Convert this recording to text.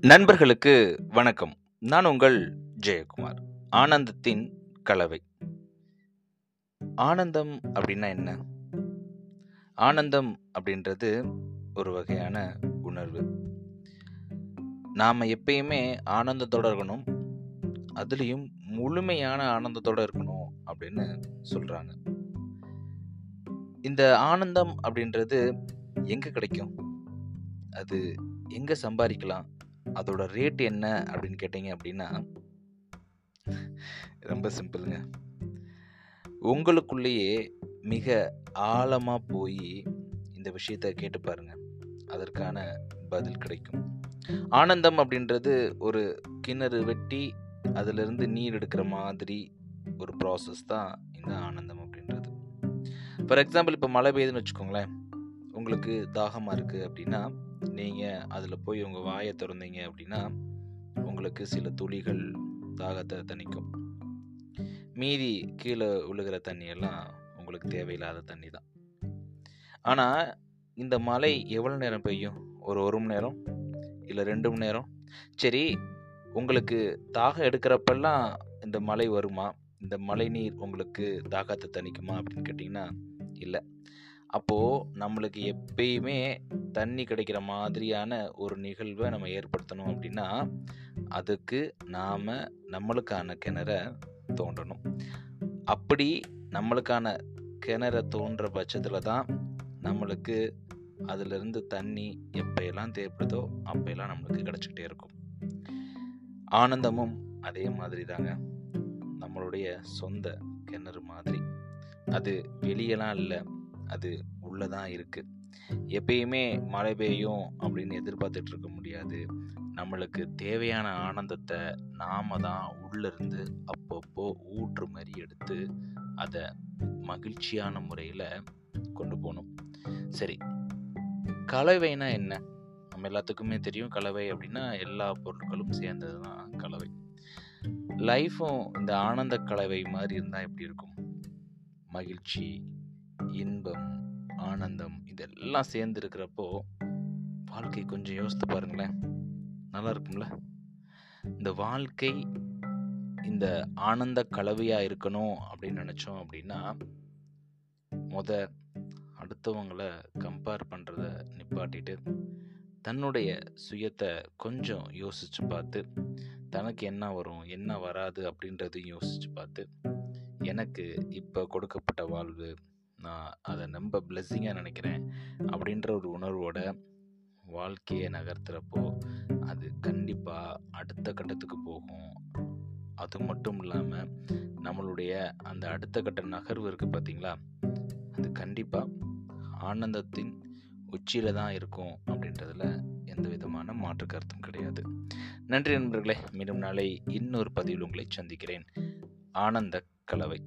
நண்பர்களுக்கு வணக்கம். நான் உங்கள் ஜெயக்குமார் ஆனந்தத்தின் கலவை. ஆனந்தம் அப்படின்னா என்ன? ஆனந்தம் அப்படின்றது ஒரு வகையான உணர்வு. நாம் எப்பயுமே ஆனந்தத்தோடு இருக்கணும் அதுலேயும் முழுமையான ஆனந்தத்தோடு இருக்கணும் அப்படின்னு சொல்கிறாங்க இந்த ஆனந்தம் அப்படின்றது எங்கே கிடைக்கும்? அது எங்கே சம்பாதிக்கலாம்? அதோட ரேட் என்ன அப்படின்னு கேட்டிங்க அப்படின்னா ரொம்ப சிம்பிளுங்க உங்களுக்குள்ளேயே மிக ஆழமாக போய் இந்த விஷயத்த கேட்டு பாருங்க. அதற்கான பதில் கிடைக்கும். ஆனந்தம் அப்படின்றது ஒரு கிணறு வெட்டி அதிலிருந்து நீர் எடுக்கிற மாதிரி ஒரு ப்ராசஸ் தான் இந்த ஆனந்தம் அப்படின்றது. ஃபார் எக்ஸாம்பிள் இப்போ மழை பெய்யுதுன்னு வச்சுக்கோங்களேன். உங்களுக்கு தாகமாக இருக்குது அப்படின்னா நீங்கள் அதில் போய் உங்கள் வாயை திறந்தீங்க அப்படின்னா உங்களுக்கு சில துளிகள் தாகத்தை தணிக்கும். மீதி கீழே விழுகிற தண்ணியெல்லாம் உங்களுக்கு தேவையில்லாத தண்ணி தான். ஆனால் இந்த மழை எவ்வளோ நேரம் பெய்யும்? ஒரு ஒரு மணி நேரம்? இல்லை ரெண்டு மணி நேரம்? சரி உங்களுக்கு தாகம் எடுக்கிறப்பெல்லாம் இந்த மழை வருமா? இந்த மழை நீர் உங்களுக்கு தாகத்தை தணிக்குமா அப்படின்னு கேட்டிங்கன்னா இல்லை. அப்போது நம்மளுக்கு எப்பயுமே தண்ணி கிடைக்கிற மாதிரியான ஒரு நிகழ்வை நம்ம ஏற்படுத்தணும் அப்படின்னா அதுக்கு நாம் நம்மளுக்கான கிணற தோண்டணும். அப்படி நம்மளுக்கான கிணற தோன்ற பட்சத்தில் தான் நம்மளுக்கு அதிலிருந்து தண்ணி எப்பயெல்லாம் தேவைப்படுதோ அப்போயெல்லாம் நம்மளுக்கு கிடச்சிக்கிட்டே இருக்கும். ஆனந்தமும் அதே மாதிரி தாங்க. நம்மளுடைய சொந்த கிணறு மாதிரி. அது வெளியெல்லாம் இல்லை. அது உள்ளே தான் இருக்குது எப்பயுமே மழை பெய்யும் அப்படின்னு எதிர்பார்த்துட்டு இருக்க முடியாது. நம்மளுக்கு தேவையான ஆனந்தத்தை நாம தான் உள்ளிருந்து அப்பப்போ ஊற்று மாதிரி எடுத்து அதை மகிழ்ச்சியான முறையில் கொண்டு போகணும். சரி கலவைனா என்ன? நம்ம எல்லாத்துக்குமே தெரியும் கலவை அப்படின்னா எல்லா பொருட்களும் சேர்ந்தது தான் கலவை. லைஃப்பும் இந்த ஆனந்த கலவை மாதிரி இருந்தால் எப்படி இருக்கும்? மகிழ்ச்சி இன்பம் ஆனந்தம் இதெல்லாம் சேர்ந்து இருக்கிறப்போ வாழ்க்கை கொஞ்சம் யோசித்து பாருங்களேன். நல்லா இருக்கும்ல? இந்த வாழ்க்கை இந்த ஆனந்த கலவையாக இருக்கணும் அப்படின்னு நினச்சோம் அப்படின்னா முத அடுத்தவங்களை கம்பேர் பண்ணுறத நிப்பாட்டிட்டு தன்னுடைய சுயத்தை கொஞ்சம் யோசித்து பார்த்து தனக்கு என்ன வரும் என்ன வராது அப்படின்றதையும் யோசித்து பார்த்து எனக்கு இப்போ கொடுக்கப்பட்ட வாழ்வு நான் அதை ரொம்ப பிளெஸ்ஸிங்காக நினைக்கிறேன். அப்படின்ற ஒரு உணர்வோட வாழ்க்கையை நகர்த்துறப்போ அது கண்டிப்பாக அடுத்த கட்டத்துக்கு போகும். அது மட்டும் இல்லாமல் நம்மளுடைய அந்த அடுத்த கட்ட நகர்வு இருக்குது பார்த்தீங்களா அது கண்டிப்பாக ஆனந்தத்தின் உச்சியில் தான் இருக்கும் அப்படின்றதுல எந்த விதமான மாற்று கருத்தும் கிடையாது. நன்றி நண்பர்களே மீண்டும் நாளை இன்னொரு பதிவில் உங்களை சந்திக்கிறேன். ஆனந்த கலவை.